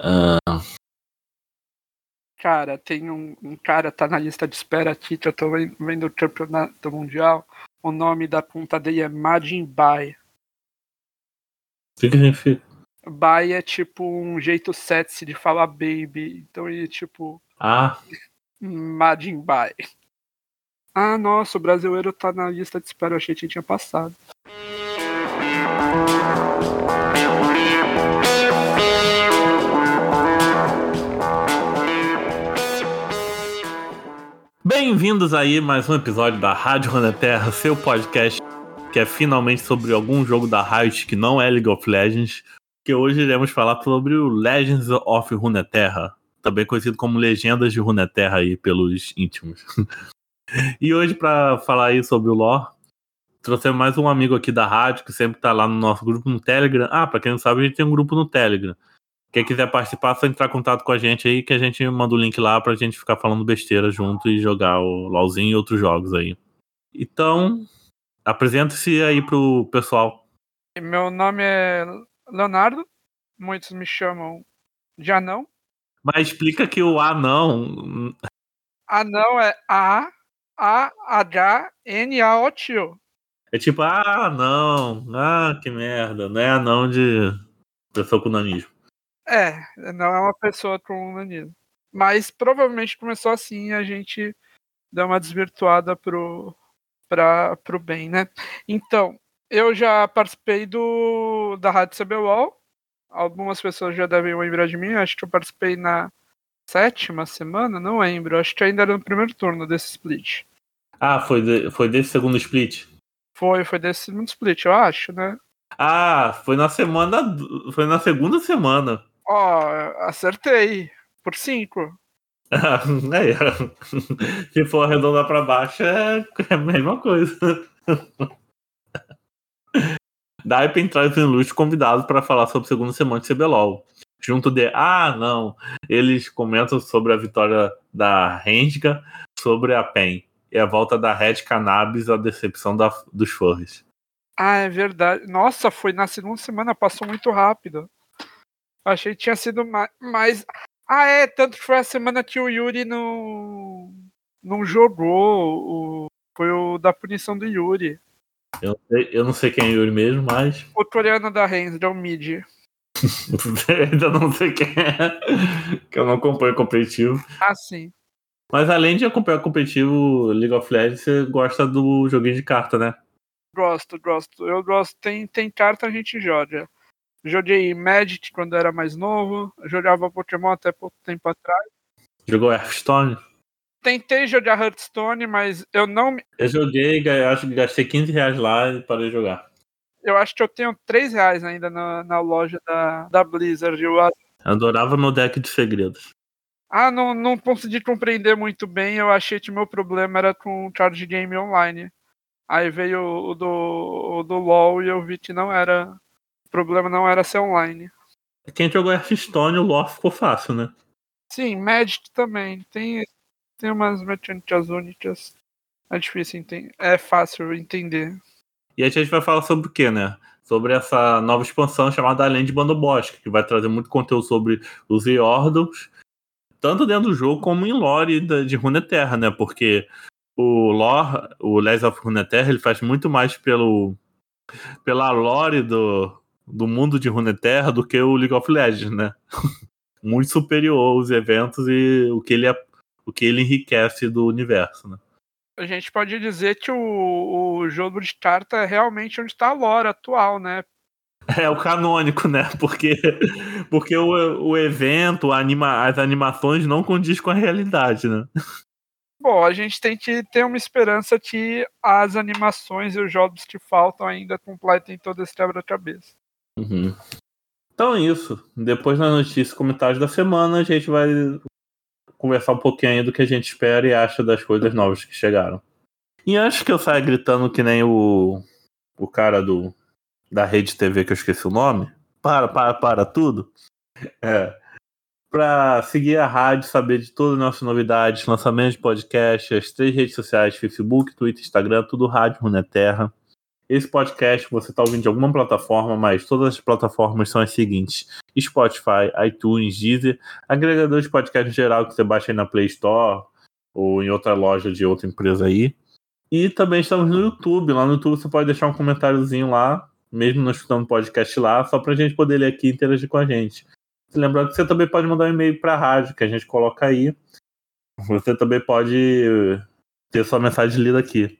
Uh... Cara, tem um, um, cara, tá na lista de espera aqui, que eu tô vendo o campeonato mundial. O nome da ponta dele é Majin Bai. O que significa? Bai é tipo um jeito sexy de falar baby. Então ele tipo. Ah. Majin Bai. Ah, nossa, o brasileiro tá na lista de espera. Eu achei que tinha passado. Bem-vindos aí mais um episódio da Rádio Terra, seu podcast que é finalmente sobre algum jogo da Riot que não é League of Legends, que hoje iremos falar sobre o Legends of Runeterra, também conhecido como Legendas de Runeterra aí pelos íntimos. e hoje para falar aí sobre o lore, trouxemos mais um amigo aqui da rádio que sempre tá lá no nosso grupo no Telegram. Ah, para quem não sabe, a gente tem um grupo no Telegram. Quem quiser participar, só entrar em contato com a gente aí, que a gente manda o link lá pra gente ficar falando besteira junto e jogar o LOLzinho e outros jogos aí. Então, apresente-se aí pro pessoal. Meu nome é Leonardo, muitos me chamam de Anão. Mas explica que o Anão. Anão é A, A, H, N, A, O, tio. É tipo, ah, não, ah, que merda, não é anão de pessoa com nanismo. É, não é uma pessoa com nanismo. Mas provavelmente começou assim a gente deu uma desvirtuada pro, pra, pro bem, né? Então, eu já participei do da Rádio CBUOL. Algumas pessoas já devem lembrar de mim. Acho que eu participei na sétima semana, não lembro. Acho que ainda era no primeiro turno desse split. Ah, foi, de, foi desse segundo split? Foi, foi desse segundo split, eu acho, né? Ah, foi na semana. Foi na segunda semana. Ó, oh, acertei. Por 5. é, se for arredondar para baixo, é, é a mesma coisa. Pra entrar em luxo convidado para falar sobre a segunda semana de CBLOL. Junto de. Ah, não. Eles comentam sobre a vitória da Renga sobre a PEN. E a volta da Red Cannabis, a decepção da, dos furries. Ah, é verdade. Nossa, foi na segunda semana, passou muito rápido. Achei que tinha sido mais. Ah, é, tanto que foi a semana que o Yuri não, não jogou. O... Foi o da punição do Yuri. Eu não, sei, eu não sei quem é Yuri mesmo, mas. O coreano da Reigns, é o mid. Ainda não sei quem é. Que eu não acompanho competitivo. Ah, sim. Mas além de acompanhar competitivo League of Legends, você gosta do joguinho de carta, né? Gosto, gosto. Eu gosto. Tem, tem carta, a gente joga. Joguei Magic quando era mais novo. Jogava Pokémon até pouco tempo atrás. Jogou Hearthstone? Tentei jogar Hearthstone, mas eu não. Eu joguei, acho que gastei 15 reais lá e parei de jogar. Eu acho que eu tenho 3 reais ainda na, na loja da, da Blizzard. Eu adorava meu deck de segredos. Ah, não, não consegui compreender muito bem. Eu achei que meu problema era com o card game online. Aí veio o do, o do LoL e eu vi que não era problema não era ser online. Quem jogou Hearthstone, o lore ficou fácil, né? Sim, Magic também. Tem, tem umas mecânicas únicas. É difícil entender. É fácil entender. E a gente vai falar sobre o que, né? Sobre essa nova expansão chamada Além de Bando Bosque, que vai trazer muito conteúdo sobre os Eordles, tanto dentro do jogo como em lore de Runeterra, né? Porque o lore, o Legends of Runeterra, ele faz muito mais pelo pela lore do, do mundo de Runeterra do que o League of Legends, né? Muito superior aos eventos e o que ele, é, o que ele enriquece do universo, né? A gente pode dizer que o, o jogo de carta é realmente onde está a lore atual, né? É o canônico, né? Porque, porque o, o evento, anima, as animações não condiz com a realidade, né? Bom, a gente tem que ter uma esperança que as animações e os jogos que faltam ainda completem todo esse quebra-cabeça. Uhum. Então é isso. Depois na notícia comentários da semana, a gente vai conversar um pouquinho do que a gente espera e acha das coisas novas que chegaram. E antes que eu saia gritando que nem o, o cara do da rede TV que eu esqueci o nome, para, para, para tudo. É, para seguir a rádio, saber de todas as nossas novidades, lançamentos de podcast, as três redes sociais, Facebook, Twitter, Instagram, tudo Rádio Runeterra. Esse podcast você está ouvindo de alguma plataforma, mas todas as plataformas são as seguintes: Spotify, iTunes, Deezer, agregador de podcast em geral que você baixa aí na Play Store ou em outra loja de outra empresa aí. E também estamos no YouTube. Lá no YouTube você pode deixar um comentáriozinho lá, mesmo não escutando podcast lá, só para a gente poder ler aqui e interagir com a gente. Lembrando que você também pode mandar um e-mail para a rádio, que a gente coloca aí. Você também pode ter sua mensagem lida aqui.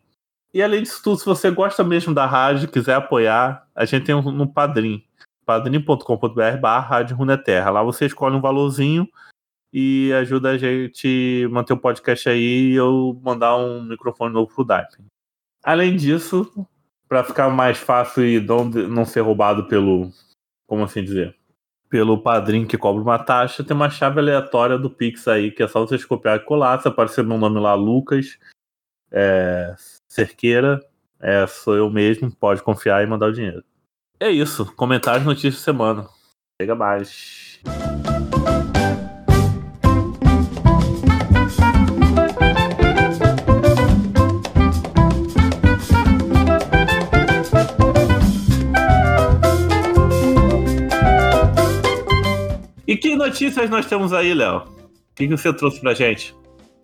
E além disso tudo, se você gosta mesmo da rádio, quiser apoiar, a gente tem um, no Padrim, padrim.com.br barra Rádio Runeterra. Lá você escolhe um valorzinho e ajuda a gente manter o podcast aí e eu mandar um microfone novo pro Daipen. Além disso, para ficar mais fácil e não, não ser roubado pelo, como assim dizer, pelo padrinho que cobra uma taxa, tem uma chave aleatória do Pix aí, que é só vocês copiar e colar, se aparecer meu nome lá, Lucas, é, Cerqueira, é, sou eu mesmo, pode confiar e mandar o dinheiro. É isso, comentários, notícias da semana. Chega mais. E que notícias nós temos aí, Léo? O que, que você trouxe pra gente?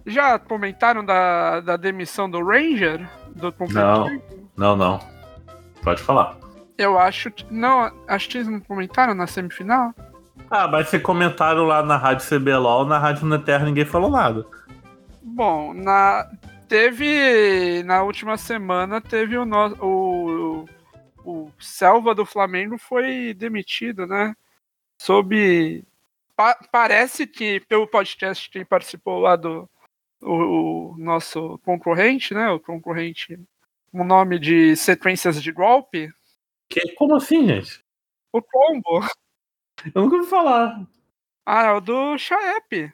Já comentaram da, da demissão do Ranger? Do não, não, não. Pode falar. Eu acho. Não, acho que eles não comentaram na semifinal. Ah, mas se comentaram lá na Rádio CBLOL, na Rádio Neterra ninguém falou nada. Bom, na. Teve. Na última semana teve o nosso. O, o Selva do Flamengo foi demitido, né? Sob. Pa, parece que pelo podcast quem participou lá do, o, o, nosso concorrente, né? O concorrente, o nome de sequências de golpe. Que, como assim, gente? O combo. Eu nunca ouvi falar. Ah, é o do Chaep.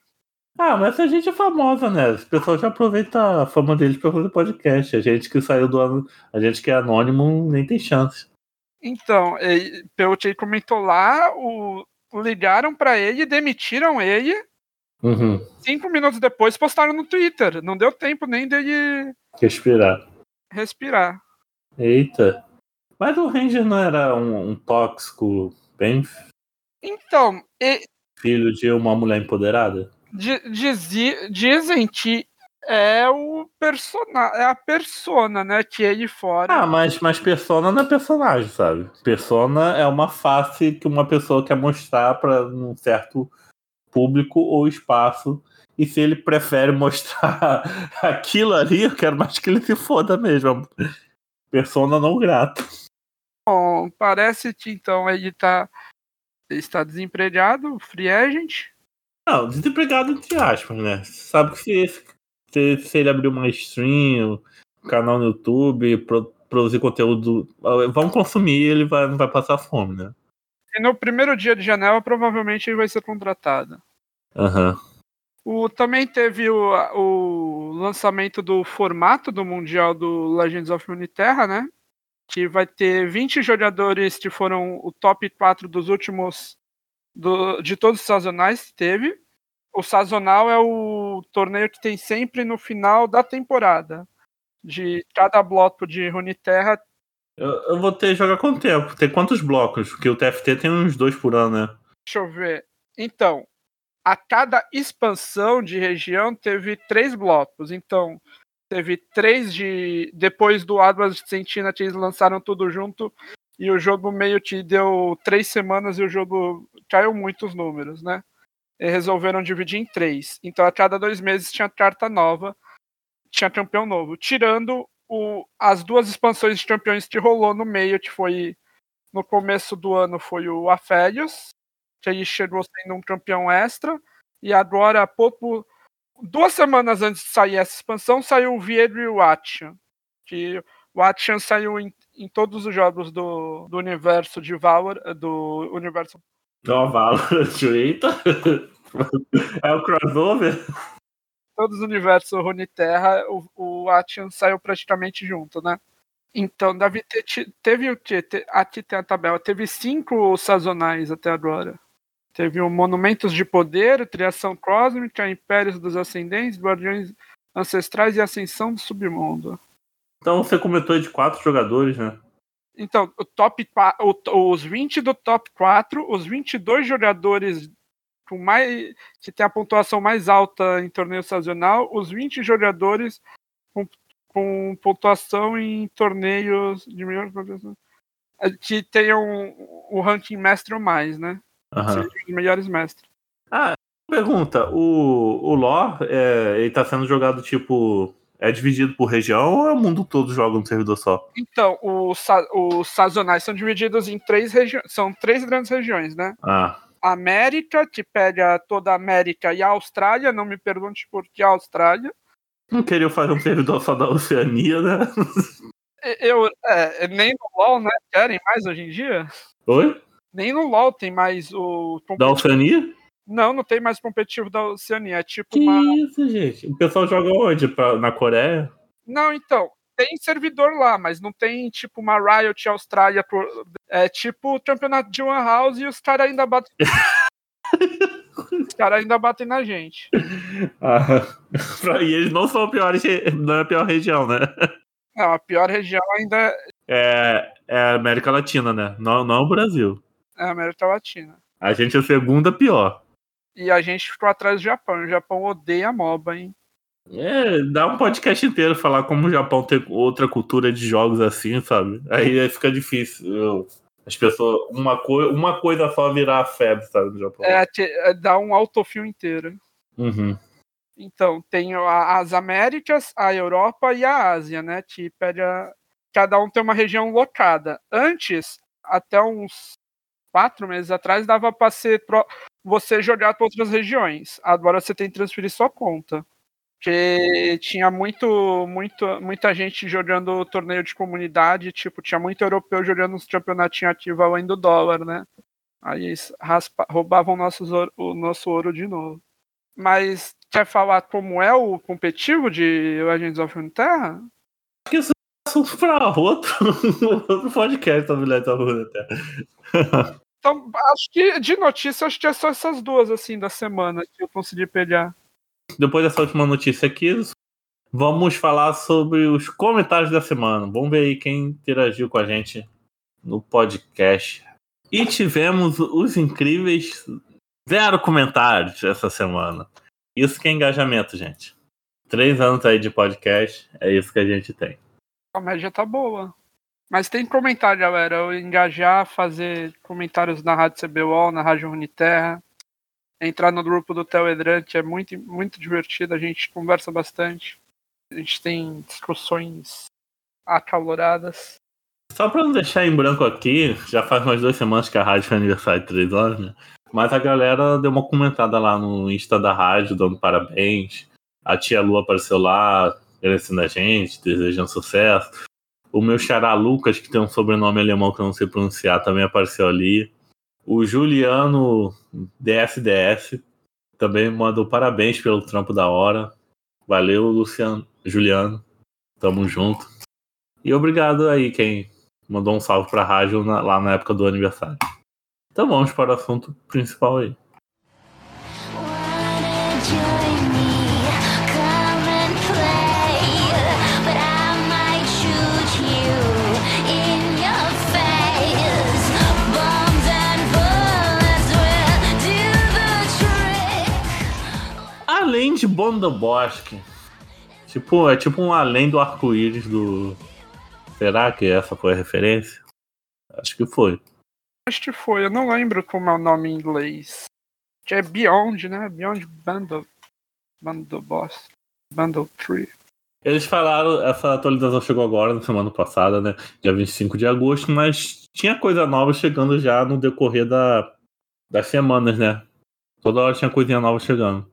Ah, mas a gente é famosa, né? As pessoas já aproveitam a fama deles pra fazer podcast. A gente que saiu do ano, a gente que é anônimo nem tem chance. Então, pelo que ele comentou lá, o, ligaram para ele, demitiram ele Uhum. Cinco minutos depois postaram no Twitter. Não deu tempo nem dele respirar. Respirar. Eita. Mas o Ranger não era um, um tóxico bem. Então. E... Filho de uma mulher empoderada? Diz, dizem que é o persona, é a persona, né? Que ele fora. Ah, mas, mas persona não é personagem, sabe? Persona é uma face que uma pessoa quer mostrar para um certo público ou espaço. E se ele prefere mostrar aquilo ali, eu quero mais que ele se foda mesmo. Persona não grata. Bom, parece que então ele tá, está desempregado, free agent. Não, desempregado entre aspas, né? Sabe que se, se, se ele abrir uma stream, canal no YouTube, pro, produzir conteúdo, vão consumir, ele vai, não vai passar fome, né? E no primeiro dia de janela, provavelmente ele vai ser contratado. Uhum. O, também teve o, o lançamento do formato do Mundial do Legends of Runeterra, né? Que vai ter 20 jogadores que foram o top 4 dos últimos. Do, de todos os sazonais que teve. O sazonal é o torneio que tem sempre no final da temporada. De cada bloco de Runeterra eu, eu vou ter jogar quanto tempo? Tem quantos blocos? Porque o TFT tem uns dois por ano, né? Deixa eu ver. Então, a cada expansão de região teve três blocos. Então, teve três de. Depois do Advance Sentina, que eles lançaram tudo junto. E o jogo meio que deu três semanas e o jogo caiu muitos números, né? E resolveram dividir em três. Então, a cada dois meses tinha carta nova, tinha campeão novo. Tirando o, as duas expansões de campeões que rolou no meio, que foi no começo do ano foi o Afélios, que aí chegou sendo um campeão extra, e agora, pouco, duas semanas antes de sair essa expansão, saiu o Viedro e o Action, que o Action saiu em, em todos os jogos do, do universo de Valor, do universo... Do Valor, eita! é o crossover? Todos os universos Runeterra, o, o Atian saiu praticamente junto, né? Então, deve ter, teve o quê? Aqui tem a tabela. Teve cinco sazonais até agora. Teve o Monumentos de Poder, Criação Cósmica, Impérios dos Ascendentes, Guardiões Ancestrais e Ascensão do Submundo. Então você comentou de quatro jogadores, né? Então, o top 4, os 20 do top 4, os 22 jogadores com mais que tem a pontuação mais alta em torneio sazonal, os 20 jogadores com, com pontuação em torneios de melhor é, que tenham o ranking mestre ou mais, né? Uhum. Os melhores mestres. Ah, pergunta, o, o lore, é, ele tá sendo jogado tipo é dividido por região ou é o mundo todo joga no servidor só? Então, os, os sazonais são divididos em três regiões. São três grandes regiões, né? Ah. América, que pega toda a América e a Austrália. Não me pergunte por que a Austrália. Não queria fazer um servidor só da Oceania, né? Eu, é, nem no LoL, né? Querem mais hoje em dia? Oi? Nem no LoL tem mais o. Da Oceania? Não, não tem mais competitivo da Oceania. É tipo que uma. isso, gente? O pessoal joga onde? Pra, na Coreia? Não, então. Tem servidor lá, mas não tem tipo uma Riot Austrália. Por... É tipo o campeonato de One House e os caras ainda batem. os caras ainda batem na gente. Ah, e eles não são a pior, não é a pior região, né? Não, a pior região ainda é, é a América Latina, né? Não, não o Brasil. É a América Latina. A gente é a segunda pior. E a gente ficou atrás do Japão. O Japão odeia MOBA, hein? É, dá um podcast inteiro falar como o Japão tem outra cultura de jogos assim, sabe? Aí fica difícil. As pessoas, uma, coi uma coisa só virar febre, sabe, no Japão. É, é dá um autofio inteiro. Uhum. Então, tem a, as Américas, a Europa e a Ásia, né? Que pega, cada um tem uma região locada. Antes, até uns quatro meses atrás, dava para ser pro, você jogar para outras regiões. Agora você tem que transferir sua conta. Porque tinha muito, muito, muita gente jogando torneio de comunidade, tipo, tinha muito europeu jogando uns campeonatinhos ativos além do dólar, né? Aí eles raspa, roubavam nossos, o nosso ouro de novo. Mas quer falar como é o competitivo de Legends of Runeterra? Que isso é assunto para outro, outro podcast sobre Legends of Runeterra. Então, acho que de notícia, acho que é só essas duas, assim, da semana que eu consegui pegar. Depois dessa última notícia aqui, vamos falar sobre os comentários da semana. Vamos ver aí quem interagiu com a gente no podcast. E tivemos os incríveis zero comentários essa semana. Isso que é engajamento, gente. Três anos aí de podcast, é isso que a gente tem. A média tá boa. Mas tem comentário, galera. Eu engajar, fazer comentários na Rádio CBUOL, na Rádio Uniterra. Entrar no grupo do Telegram, que é muito, muito divertido. A gente conversa bastante. A gente tem discussões acaloradas. Só pra não deixar em branco aqui, já faz umas duas semanas que a rádio foi aniversário de três anos, né? Mas a galera deu uma comentada lá no Insta da rádio, dando parabéns. A tia Lu apareceu lá, agradecendo a gente, desejando sucesso. O meu xará Lucas, que tem um sobrenome alemão que eu não sei pronunciar, também apareceu ali. O Juliano DSDS também mandou parabéns pelo trampo da hora. Valeu, Luciano, Juliano. Tamo junto. E obrigado aí quem mandou um salve pra rádio na, lá na época do aniversário. Então vamos para o assunto principal aí. Bom do Bosque. Tipo, é tipo um além do arco-íris do. Será que essa foi a referência? Acho que foi. Acho que foi, eu não lembro como é o nome em inglês. É Beyond, né? Beyond Bundle. Bundle Boss. Bundle Tree. Eles falaram, essa atualização chegou agora, na semana passada, né? Dia 25 de agosto, mas tinha coisa nova chegando já no decorrer da, das semanas, né? Toda hora tinha coisinha nova chegando.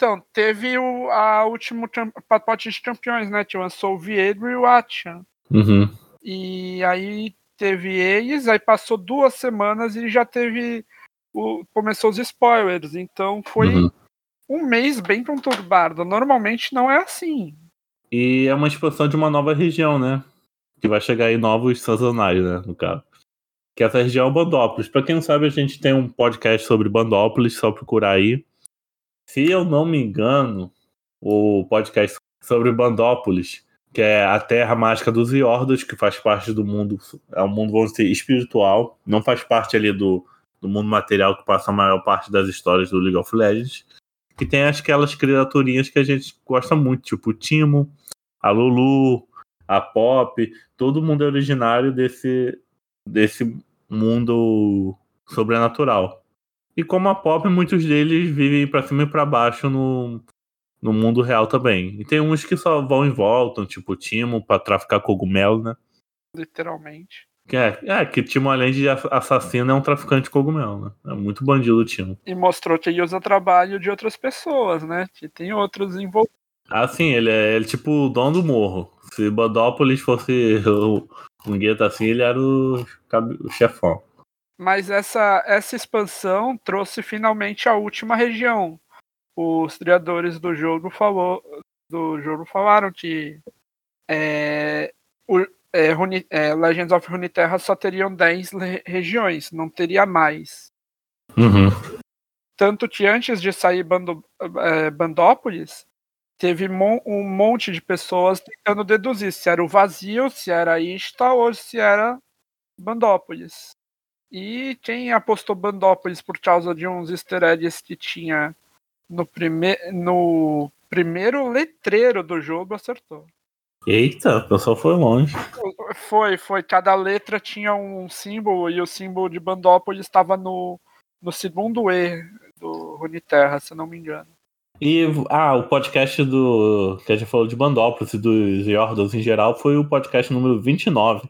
Então, teve o a último pacote de campeões, né? Que lançou o Viedro e o Atian. Uhum. E aí teve eles, aí passou duas semanas e já teve. O, começou os spoilers. Então foi uhum. um mês bem conturbado. Normalmente não é assim. E é uma expansão de uma nova região, né? Que vai chegar aí novos sazonais, né? No caso. Que essa região é Bandópolis. Pra quem não sabe, a gente tem um podcast sobre Bandópolis, só procurar aí. Se eu não me engano, o podcast sobre Bandópolis que é a Terra Mágica dos Iordos, que faz parte do mundo, é um mundo, vamos dizer, espiritual, não faz parte ali do, do mundo material que passa a maior parte das histórias do League of Legends, que tem aquelas criaturinhas que a gente gosta muito, tipo o Timo, a Lulu, a Pop, todo mundo é originário desse, desse mundo sobrenatural. E como a Pop, muitos deles vivem para cima e para baixo no, no mundo real também. E tem uns que só vão e voltam, tipo Timo, para traficar cogumelo, né? Literalmente. Que é, é, que Timo, além de assassino, é um traficante de cogumelo, né? É muito bandido o Timo. E mostrou que ele usa trabalho de outras pessoas, né? Que tem outros envolvidos. Ah, sim, ele é, ele, tipo o dono do morro. Se Bodópolis fosse o, um gueto assim, ele era o, o chefão. Mas essa, essa expansão trouxe finalmente a última região. Os criadores do jogo falou, do jogo falaram que é, o, é, Rune, é, Legends of Runeterra só teriam 10 regiões, não teria mais. Uhum. Tanto que antes de sair Bando, é, Bandópolis, teve mon, um monte de pessoas tentando deduzir se era o vazio, se era Ista ou se era Bandópolis. E quem apostou Bandópolis por causa de uns easter eggs que tinha no, prime no primeiro letreiro do jogo, acertou. Eita, o pessoal foi longe. Foi, foi. Cada letra tinha um símbolo e o símbolo de Bandópolis estava no, no segundo E do Runeterra, se não me engano. E ah, o podcast do. que a gente falou de Bandópolis e dos Yordles em geral foi o podcast número 29.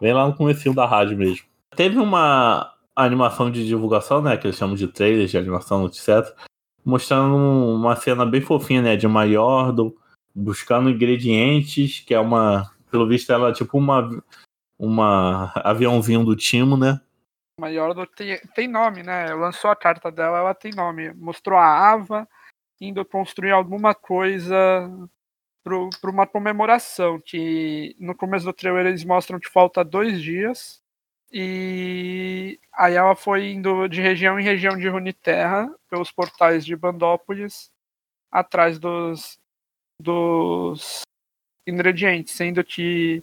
Vem lá no começo da rádio mesmo. Teve uma animação de divulgação, né? Que eles chamam de trailers de animação, etc. Mostrando uma cena bem fofinha, né? De uma Yordle buscando ingredientes, que é uma. Pelo visto, ela é tipo uma. Uma aviãozinho do Timo, né? Uma Yordle tem, tem nome, né? Lançou a carta dela, ela tem nome. Mostrou a Ava indo construir alguma coisa para uma comemoração. Que no começo do trailer eles mostram que falta dois dias. E aí ela foi indo de região em região de Runeterra, pelos portais de Bandópolis, atrás dos, dos ingredientes, sendo que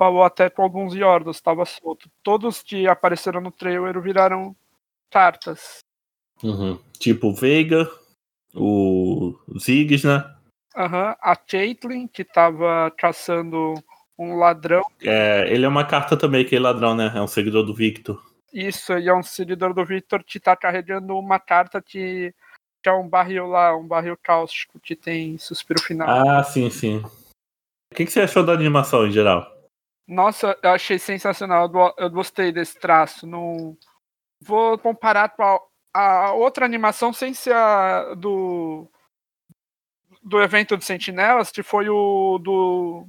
falou até com alguns Yordos, estava solto. Todos que apareceram no trailer viraram cartas. Uhum. Tipo Veiga, o Ziggs, né? Aham, uhum. a Caitlyn, que tava caçando um ladrão. É, ele é uma carta também, aquele ladrão, né? É um seguidor do Victor. Isso, ele é um seguidor do Victor que tá carregando uma carta que, que é um barril lá, um barril cáustico que tem suspiro final. Ah, sim, sim. O que, que você achou da animação em geral? Nossa, eu achei sensacional. Eu gostei desse traço. Não... Vou comparar com a a outra animação sem ser a do do evento de Sentinelas, que foi o do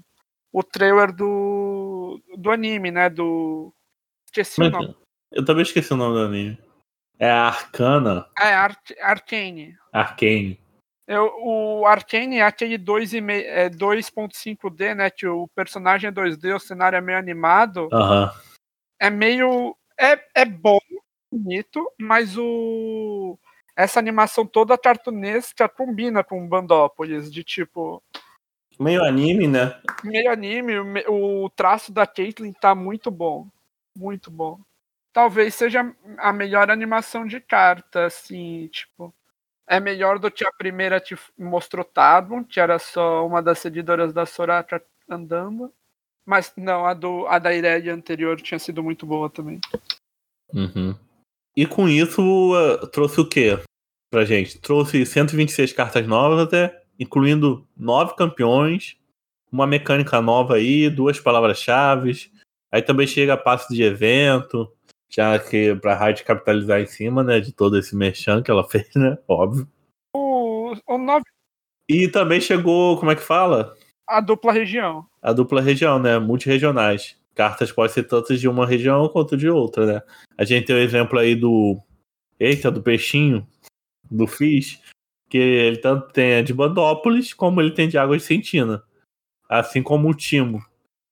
o trailer do do anime, né, do esqueci Mas, o nome. Eu também esqueci o nome do anime. É a Arcana. É, Ar Arcane. Arcane. Eu, o Arcane é aquele 2.5D, é né? Que o personagem é 2D, o cenário é meio animado. Uhum. É meio. É, é bom, bonito, mas o essa animação toda cartunesca combina com Bandópolis, de tipo. Meio anime, né? Meio anime, o, traço da Caitlyn tá muito bom. Muito bom. Talvez seja a melhor animação de carta, assim, tipo. É melhor do que a primeira que mostrou Tadbon, que era só uma das seguidoras da Soraka andando. Mas não, a, do, a da Irelia anterior tinha sido muito boa também. Uhum. E com isso, uh, trouxe o quê pra gente? Trouxe 126 cartas novas até, incluindo nove campeões, uma mecânica nova aí, duas palavras-chave. Aí também chega a passe de evento, já que pra Raid capitalizar em cima, né, de todo esse merchan que ela fez, né? Óbvio. O, o nove... E também chegou, como é que fala? A dupla região. A dupla região, né? Multiregionais cartas podem ser tanto de uma região quanto de outra, né? A gente tem o exemplo aí do. Eita, do peixinho, do Fish, que ele tanto tem de Bandópolis como ele tem de Águas Sentina. Assim como o Timo.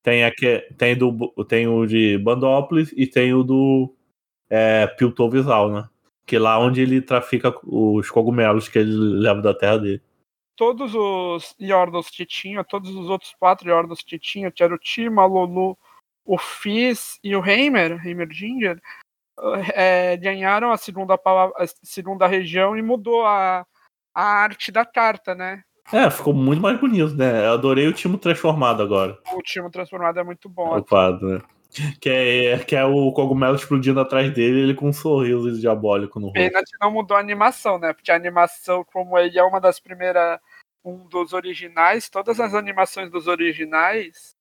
Tem, aqui, tem, do, tem o de Bandópolis e tem o do é, né? Que é lá onde ele trafica os cogumelos que ele leva da terra dele. todos os Yordles que tinha, todos os outros quatro Yordles que tinha, que era o Lulu, o Fizz e o Heimer, Heimer Ginger, é, ganharam a segunda, a segunda região e mudou a, a arte da carta, né? É, ficou muito mais bonito, né? Eu adorei o time transformado agora. O time transformado é muito bom. O quadro, né? Que é, que é o cogumelo explodindo atrás dele, ele com um sorriso diabólico no rosto. Pena que não mudou a animação, né? Porque a animação, como ele é uma das primeiras. Um dos originais, todas as animações dos originais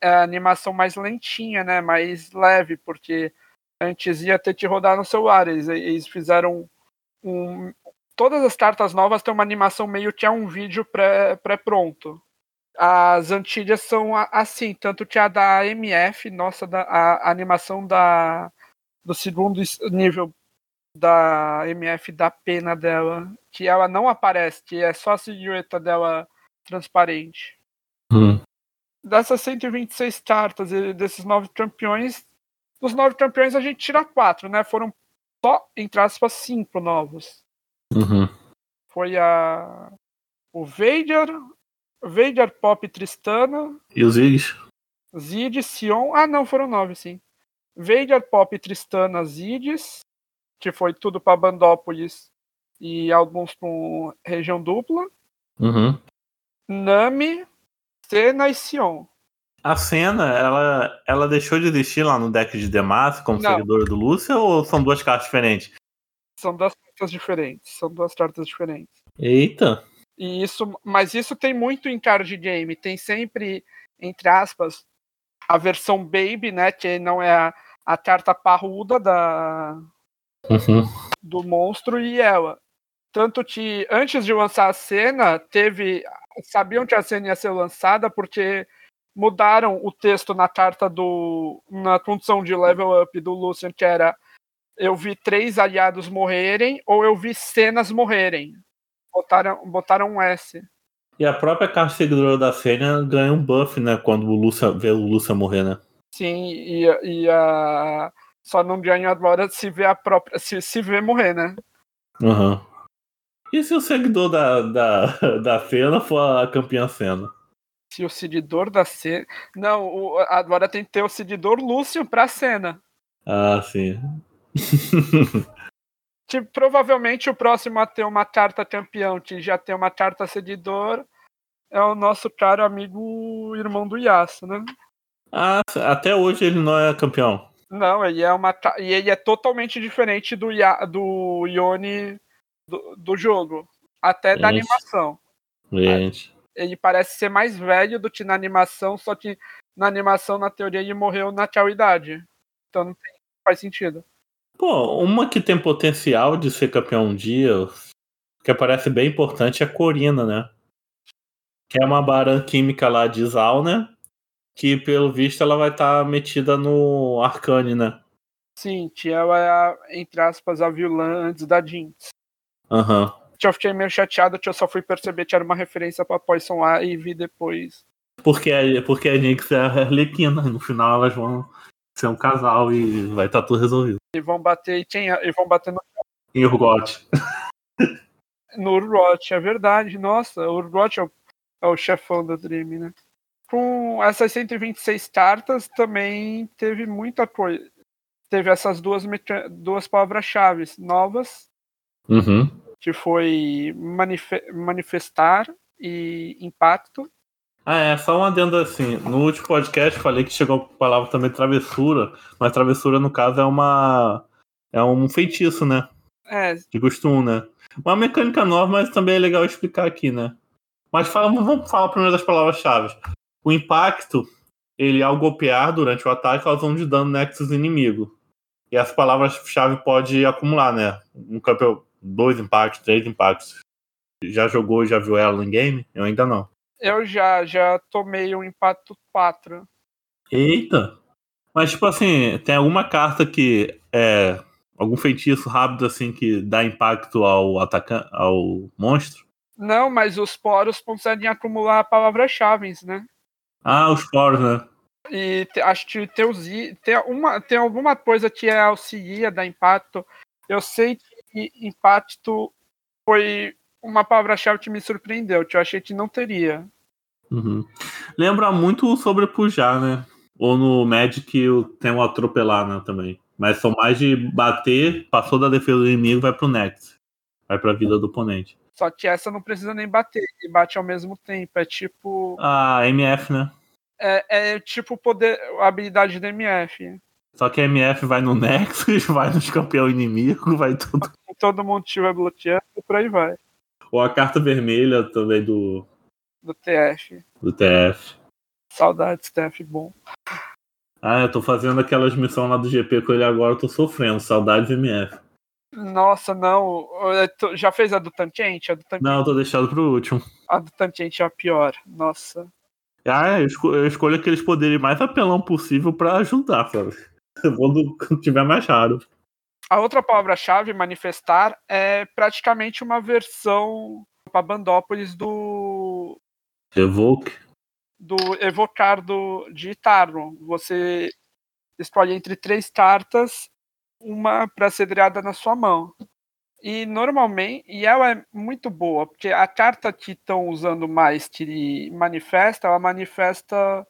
é a animação mais lentinha, né? Mais leve, porque antes ia ter que rodar no celular. Eles, eles fizeram um. Todas as cartas novas têm uma animação meio que é um vídeo pré-pronto. Pré as antigas são assim, tanto que a da MF, nossa, da, a, animação da, do segundo nível da MF da pena dela, que ela não aparece, que é só a silhueta dela transparente. Hum. Dessas 126 cartas e desses nove campeões, dos nove campeões a gente tira quatro, né? Foram só, entre aspas, cinco novos. Uhum. Foi a o Vader, Vader, Pop Tristana. E os Ziggs? Zid, Sion. Ah, não, foram nove, sim. Vader, Pop, Tristana, Zids, que foi tudo para Bandópolis e alguns com região dupla. Uhum. Nami, Senna e Sion. A Senna, ela, ela deixou de existir lá no deck de Demacia como não. seguidora do Lúcia ou são duas cartas diferentes? São duas cartas diferentes. São duas cartas diferentes. Eita! E isso, mas isso tem muito em card game. Tem sempre, entre aspas, a versão Baby, né? Que não é a, a carta parruda da, uhum. do monstro e ela. Tanto que antes de lançar a cena, teve. Sabiam que a cena ia ser lançada porque mudaram o texto na carta do. na condição de level up do Lucian, que era eu vi três aliados morrerem ou eu vi cenas morrerem. Botaram, botaram um S. E a própria carta seguidora da Fênia ganha um buff, né? Quando o Lúcia vê o Lúcia morrer, né? Sim, e, e a. Só não ganha agora se vê a própria. Se, se vê morrer, né? Uhum. E se o seguidor da, da, da Fena for a campeã Fena? Se o seguidor da cena. Não, o, agora tem que ter o seguidor Lúcio pra cena. Ah, sim. Tipo, provavelmente o próximo a ter uma carta campeão, que já tem uma carta seguidor, é o nosso caro amigo irmão do Yasuo, né? Ah, até hoje ele não é campeão. Não, ele é uma e ele é totalmente diferente do do Yone do, do jogo, até Gente. da animação. Gente. Ele parece ser mais velho do que na animação, só que na animação, na teoria, ele morreu na tal idade. Então não tem, faz sentido. Pô, uma que tem potencial de ser campeão um dia, que parece bem importante, é a Corina, né? Que é uma Baran química lá de Zal, né? Que pelo visto ela vai estar tá metida no Arcane, né? Sim, que ela é, a, entre aspas, a vilã antes da Jinx. Aham. Uhum. Eu fiquei meio chateado que eu só fui perceber que era uma referência pra Poison lá e vi depois. Porque, porque a Jinx é a Arlequina, no final elas vão ser um casal e vai estar tá tudo resolvido. E vão bater e, quem, e vão bater no. Em Urgot. no Urgot, é verdade. Nossa, o Urgot é o, é o chefão da Dream, né? Com essas 126 cartas também teve muita coisa. Teve essas duas, duas palavras-chave novas. Uhum. Que foi manife manifestar e impacto. Ah, é, só um adendo assim. No último podcast falei que chegou a palavra também travessura, mas travessura, no caso, é uma. É um feitiço, né? É. De costume, né? Uma mecânica nova, mas também é legal explicar aqui, né? Mas fala, vamos falar primeiro das palavras-chave. O impacto, ele ao golpear durante o ataque, causa um de dano nexus inimigo. E as palavras-chave pode acumular, né? Um campeão, dois impactos, três impactos. Já jogou, já viu ela em game? Eu ainda não. Eu já, já tomei um impacto 4. Eita! Mas, tipo assim, tem alguma carta que é. Algum feitiço rápido assim que dá impacto ao atacante, ao monstro? Não, mas os poros conseguem acumular palavras-chave, né? Ah, os poros, né? E te, acho que tem, os, tem, uma, tem alguma coisa que é auxilia da impacto. Eu sei que impacto foi uma palavra-chave que me surpreendeu, que eu achei que não teria. Uhum. Lembra muito sobre pujar, né? Ou no Magic tem o atropelar, né, também. Mas são mais de bater, passou da defesa do inimigo, vai pro next. Vai pra vida do oponente. Só que essa não precisa nem bater, e bate ao mesmo tempo. É tipo. A MF, né? É, é tipo poder, a habilidade da MF. Só que a MF vai no Nexus, vai nos campeão inimigo, vai tudo. Todo mundo estiver bloqueando e por aí vai. Ou a carta vermelha também do. Do TF. Do TF. Saudades, TF bom. Ah, eu tô fazendo aquelas missões lá do GP com ele agora, eu tô sofrendo. Saudades MF. Nossa, não. Já fez a do Tangente? A do Tangente? Não, tô deixado pro último. A do Tangente é a pior. Nossa. Ah, eu, esco eu escolho aqueles poderes mais apelão possível para ajudar, sabe? Eu vou do que tiver mais raro. A outra palavra-chave, manifestar, é praticamente uma versão para Bandópolis do. Evoke. Do evocar do, de Tarno. Você escolhe entre três cartas uma para ser drada na sua mão. E normalmente, e ela é muito boa, porque a carta que estão usando mais que manifesta, ela manifesta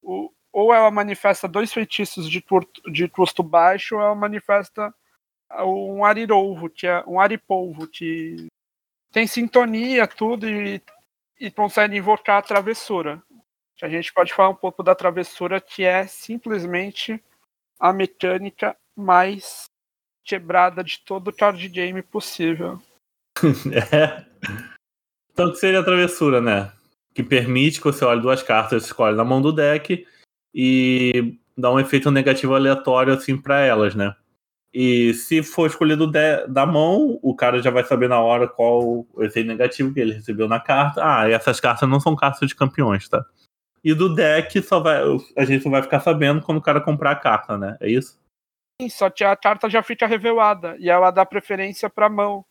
o, ou ela manifesta dois feitiços de, de custo baixo, ou ela manifesta um arirolvo, que é um aripolvo, que tem sintonia, tudo, e, e consegue invocar a travessura. A gente pode falar um pouco da travessura, que é simplesmente a mecânica mais quebrada de todo card game possível. é. Então que seria a travessura, né? Que permite que você olhe duas cartas, escolhe na mão do deck e dá um efeito negativo aleatório assim para elas, né? E se for escolhido de, da mão, o cara já vai saber na hora qual o efeito negativo que ele recebeu na carta. Ah, e essas cartas não são cartas de campeões, tá? E do deck só vai, a gente só vai ficar sabendo quando o cara comprar a carta, né? É isso? Sim, só que a carta já fica revelada e ela dá preferência pra mão.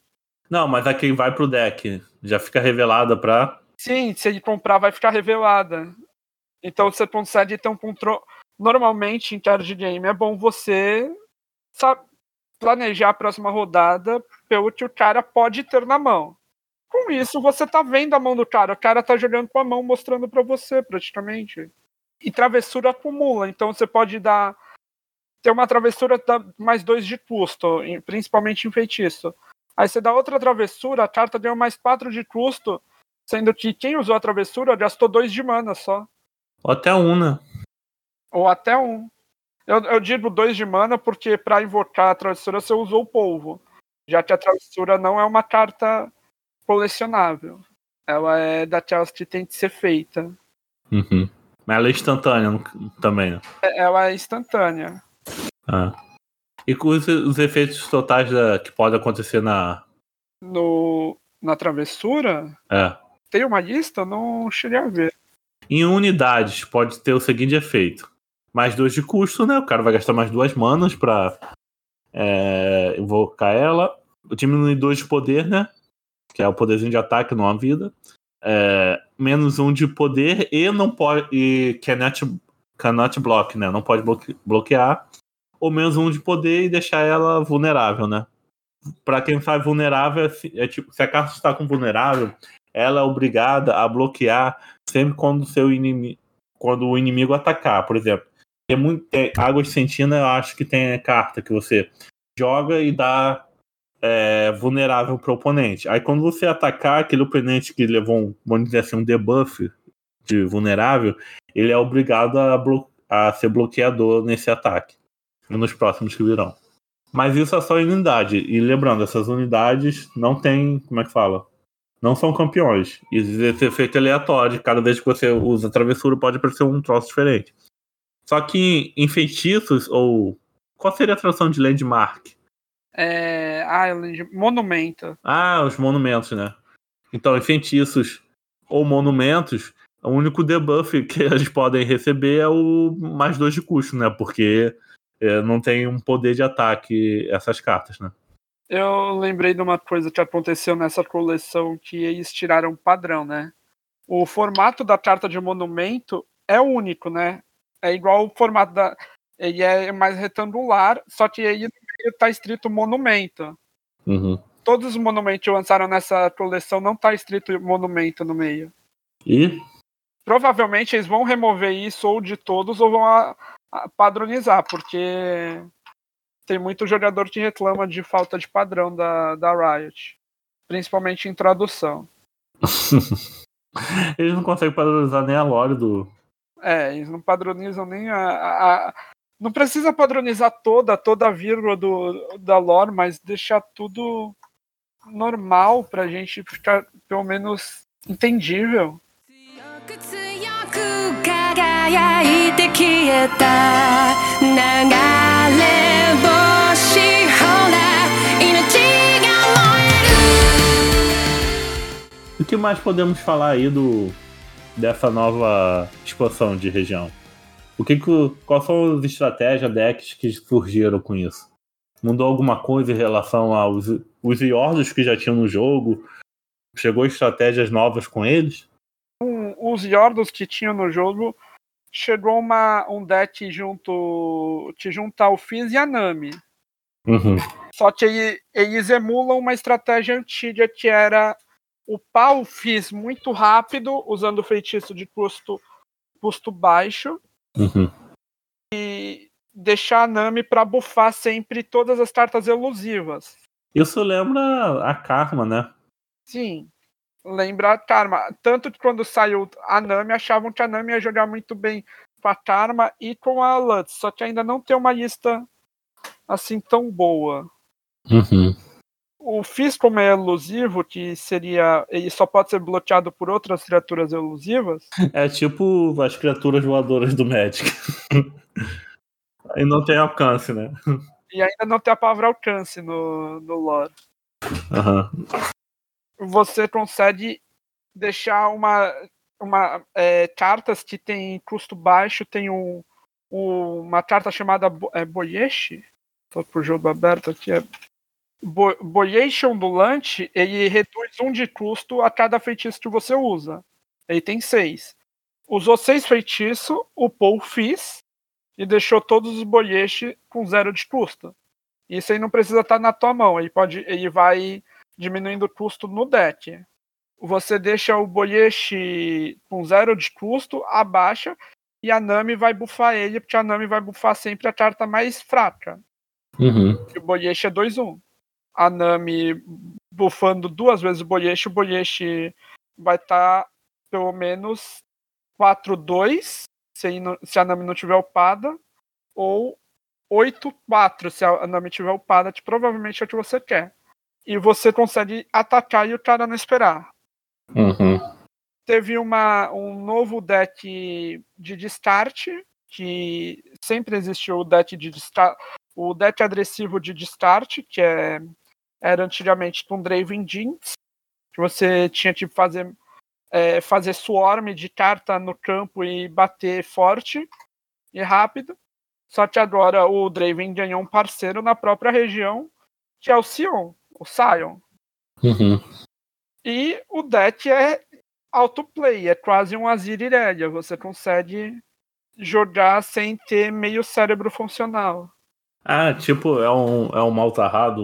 Não, mas a quem vai pro deck já fica revelada pra. Sim, se ele comprar, vai ficar revelada. Então você consegue ter um controle. Normalmente, em card game, é bom você sabe, planejar a próxima rodada pelo que o cara pode ter na mão. Com isso, você tá vendo a mão do cara. O cara tá jogando com a mão, mostrando para você, praticamente. E travessura acumula. Então você pode dar tem uma travessura mais dois de custo, principalmente em feitiço. Aí você dá outra travessura, a carta deu mais quatro de custo, sendo que quem usou a travessura gastou dois de mana só. Ou até um, né? Ou até um. Eu, eu digo dois de mana porque para invocar a travessura você usou o polvo. Já que a travessura não é uma carta colecionável. Ela é daquelas que tem que ser feita. Uhum. Mas ela é instantânea também, né? É, ela é instantânea. Ah. E com os, os efeitos totais da, que pode acontecer na. No, na travessura? É. Tem uma lista? Não cheguei a ver. Em unidades, pode ter o seguinte efeito: mais dois de custo, né? O cara vai gastar mais duas manas pra é, invocar ela. Diminui dois de poder, né? Que é o poderzinho de ataque, não a vida. É, menos um de poder e não pode. E cannot cannot block, né? Não pode bloquear. Ou menos um de poder e deixar ela vulnerável, né? Para quem faz vulnerável, é, tipo, se a carta está com vulnerável, ela é obrigada a bloquear sempre quando seu inimigo, quando o inimigo atacar, por exemplo. Tem muito, tem, Água de Sentina, eu acho que tem carta que você joga e dá é, vulnerável para o oponente. Aí quando você atacar aquele oponente que levou um, vamos dizer assim, um debuff de vulnerável, ele é obrigado a, a ser bloqueador nesse ataque e nos próximos que virão. Mas isso é só em unidade. E lembrando, essas unidades não tem. Como é que fala? Não são campeões. Existe esse efeito aleatório. Cada vez que você usa travessura, pode aparecer um troço diferente. Só que em feitiços, ou. Qual seria a tradução de landmark? É. Ah, monumento. Ah, os monumentos, né? Então, em feitiços ou monumentos, o único debuff que eles podem receber é o mais dois de custo, né? Porque é, não tem um poder de ataque essas cartas, né? Eu lembrei de uma coisa que aconteceu nessa coleção que eles tiraram padrão, né? O formato da carta de monumento é único, né? É igual o formato da. Ele é mais retangular, só que aí no meio tá escrito monumento. Uhum. todos os monumentos que lançaram nessa coleção não tá escrito monumento no meio. E? Provavelmente eles vão remover isso ou de todos ou vão a, a padronizar, porque tem muito jogador que reclama de falta de padrão da, da Riot. Principalmente em tradução. eles não conseguem padronizar nem a lore do. É, eles não padronizam nem a, a, a. não precisa padronizar toda, toda a vírgula do, da lore, mas deixar tudo normal pra gente ficar pelo menos entendível. 輝いて消えた流れ星ほら命が燃える O que mais podemos falar aí do dessa nova expansão de região? O que, que quais são as estratégias, decks que surgiram com isso? Mudou alguma coisa em relação aos os Iordos que já tinham no jogo? Chegou estratégias novas com eles? os Yordos que tinham no jogo, chegou uma, um deck junto te juntar o Fizz e a Nami. Uhum. Só que ele, eles emulam uma estratégia antiga que era o Fizz muito rápido, usando o feitiço de custo, custo baixo. Uhum. E deixar a Nami para buffar sempre todas as cartas elusivas. Isso lembra a Karma, né? Sim lembra a Karma. Tanto que quando saiu a Nami, achavam que a Nami ia jogar muito bem com a Karma e com a Lutz, só que ainda não tem uma lista assim tão boa. Uhum. O Fizz, como é elusivo, que seria. Ele só pode ser bloqueado por outras criaturas elusivas. É tipo as criaturas voadoras do Magic. e não tem alcance, né? E ainda não tem a palavra alcance no, no lore. Uhum você consegue deixar uma, uma é, cartas que tem custo baixo, tem um, um uma carta chamada é, Boyeshi, tô pro jogo aberto aqui, é Bo, Boyeshi ondulante, ele reduz um de custo a cada feitiço que você usa. Ele tem seis. Usou seis feitiços, upou o Fizz e deixou todos os Boyeshi com zero de custo. Isso aí não precisa estar na tua mão, ele pode, ele vai diminuindo o custo no deck. Você deixa o Boyeshi com zero de custo, abaixa, e a Nami vai bufar ele, porque a Nami vai bufar sempre a carta mais fraca. Uhum. O Boyeshi é 2-1. A Nami bufando duas vezes o Boyeshi, o Boyeshi vai estar tá, pelo menos 4-2, se, se a Nami não tiver upada, ou 8-4 se a Nami tiver upada, que provavelmente é o que você quer e você consegue atacar e o cara não esperar. Uhum. Teve uma, um novo deck de destart, que sempre existiu o deck de destart, o deck agressivo de destart, que é, era antigamente com Draven Jeans, que você tinha que fazer, é, fazer swarm de carta no campo e bater forte e rápido. Só que agora o Draven ganhou um parceiro na própria região, que é o Sion o Sion. Uhum. E o deck é autoplay, é quase um Azir Irelia. Você consegue jogar sem ter meio cérebro funcional. Ah, tipo, é um, é um Malzahar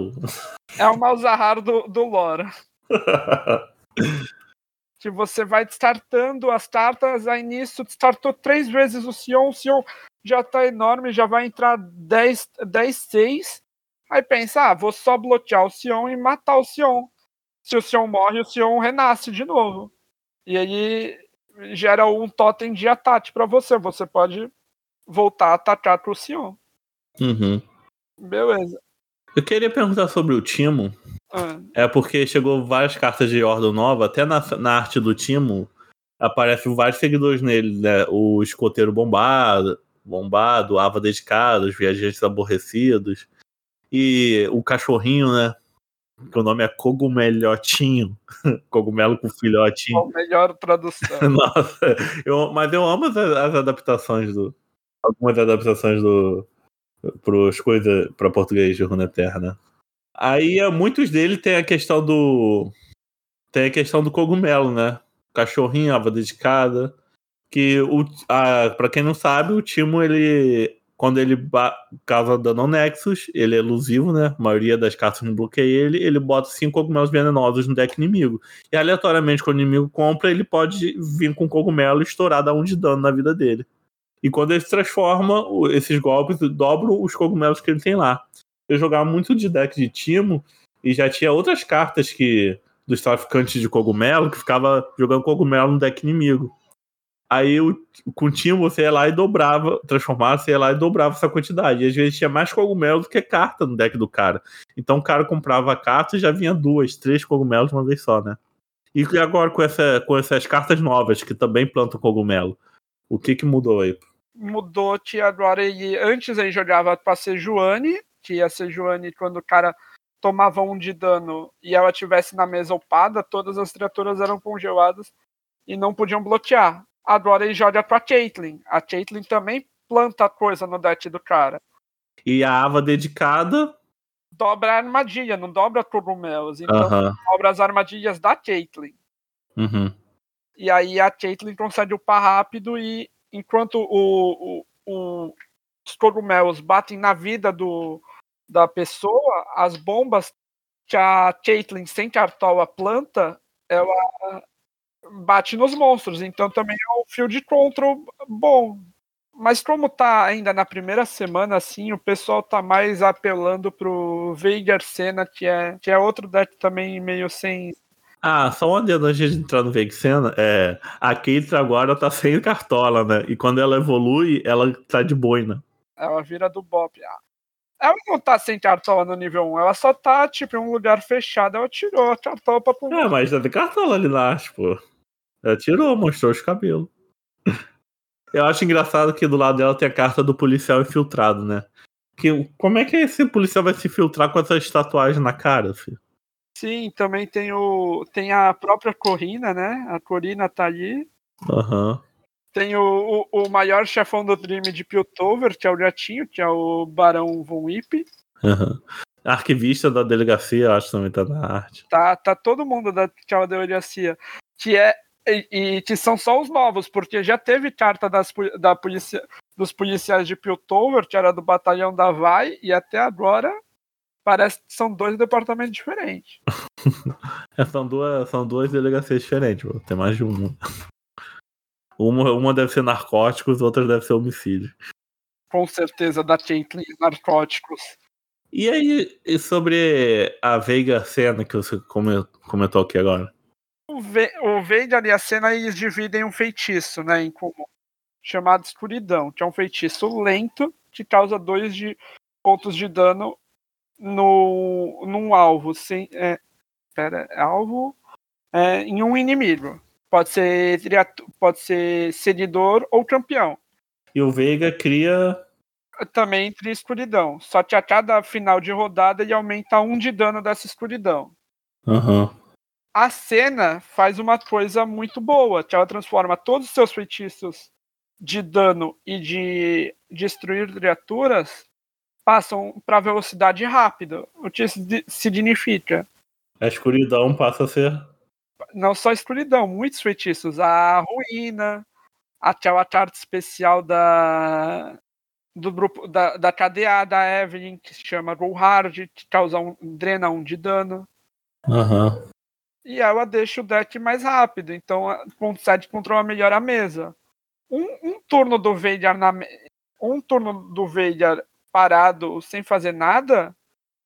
É um Malzahar do, do lore. que você vai startando as cartas, aí nisso startou três vezes o Sion, o Sion já tá enorme, já vai entrar 10, 10 6, Aí pensa, ah, vou só bloquear o Sion e matar o Sion. Se o Sion morre, o Sion renasce de novo. E aí gera um totem de ataque para você. Você pode voltar a atacar pro Sion. Uhum. Beleza. Eu queria perguntar sobre o Timo. Ah. É porque chegou várias cartas de Ordem Nova, até na, na arte do Timo aparecem vários seguidores nele, né? O escoteiro bombado, bombado, Ava dedicado, os viajantes aborrecidos. E o cachorrinho, né? Que o nome é Cogumelhotinho. Cogumelo com filhotinho. A melhor tradução. Nossa, eu, mas eu amo as, as adaptações do. Algumas adaptações do. Pros coisas. pra português de Runeterra, né? Aí muitos deles tem a questão do. Tem a questão do cogumelo, né? Cachorrinho, ava dedicada. Que o. A, pra quem não sabe, o Timo ele quando ele causa dano ao Nexus, ele é elusivo, né? A maioria das cartas não bloqueia ele, ele bota cinco cogumelos venenosos no deck inimigo. E aleatoriamente, quando o inimigo compra, ele pode vir com cogumelo e estourar um de dano na vida dele. E quando ele se transforma, esses golpes dobram os cogumelos que ele tem lá. Eu jogava muito de deck de Timo e já tinha outras cartas que dos traficantes de cogumelo que ficava jogando cogumelo no deck inimigo. Aí o, com o Timo você ia lá e dobrava, transformava, você ia lá e dobrava essa quantidade. E às vezes tinha mais cogumelo do que carta no deck do cara. Então o cara comprava a carta e já vinha duas, três cogumelos uma vez só, né? E agora com, essa, com essas cartas novas que também plantam cogumelo, o que que mudou aí? Mudou que agora ele, antes ele jogava pra Sejuani, que ia Sejuani quando o cara tomava um de dano e ela tivesse na mesa upada, todas as criaturas eram congeladas e não podiam bloquear agora ele joga pra Caitlyn. A Caitlyn também planta coisa no deck do cara. E a Ava dedicada. Dobra a armadilha, não dobra cogumelos. Então dobra as armadilhas da Caitlyn. Uhum. E aí a Caitlyn consegue upar rápido e enquanto o, o, o, os cogumelos batem na vida do, da pessoa, as bombas que a Caitlyn sem cartola planta, ela bate nos monstros. Então também é um field control bom. Mas como tá ainda na primeira semana, assim, o pessoal tá mais apelando pro Veigar Senna, que é, que é outro deck também meio sem. Ah, só um adendo antes de entrar no Senna, é, a Keitra agora tá sem cartola, né? E quando ela evolui, ela tá de boina. Ela vira do Bop. Ah, ela não tá sem cartola no nível 1, ela só tá, tipo, em um lugar fechado, ela tirou a cartola pra pular. É, mas tem cartola ali lá, tipo. Ela tirou, mostrou os cabelos. Eu acho engraçado que do lado dela tem a carta do policial infiltrado, né? Que, como é que esse policial vai se filtrar com essas tatuagens na cara, filho? Sim, também tem o. Tem a própria Corina, né? A Corina tá ali. Uhum. Tem o, o, o, maior chefão do Dream de Piltover, que é o gatinho, que é o Barão Von Whip. Uhum. Arquivista da delegacia, acho que também tá na arte. Tá, tá todo mundo da, da delegacia. Que é e, e, que são só os novos, porque já teve carta das, da polícia, dos policiais de Piltover, que era do batalhão da Vai, e até agora parece que são dois departamentos diferentes. É, são, duas, são duas delegacias diferentes, tem mais de uma. uma. Uma deve ser narcóticos, outra deve ser homicídio. Com certeza, da Caitlyn, narcóticos. E aí, e sobre a Veiga Cena que você comentou aqui agora? o, Ve o Vader e a Cena eles dividem um feitiço, né, em comum, chamado Escuridão, que é um feitiço lento que causa dois de, pontos de dano no, num alvo. Sem, é, pera, alvo é, em um inimigo. Pode ser, pode ser seguidor ou campeão. E o Veiga cria. Também cria escuridão. Só que a cada final de rodada ele aumenta um de dano dessa escuridão. Uhum a cena faz uma coisa muito boa, que ela transforma todos os seus feitiços de dano e de destruir criaturas passam para velocidade rápida, o que significa? A escuridão passa a ser não só a escuridão, muitos feitiços, a ruína, aquela carta especial da do grupo da, da KDA da Evelyn que se chama Go Hard, que causa um, drena um de dano. Uhum e ela deixa o deck mais rápido, então consegue controlar melhor a mesa. Um, um turno do Vader na um turno do Vader parado sem fazer nada,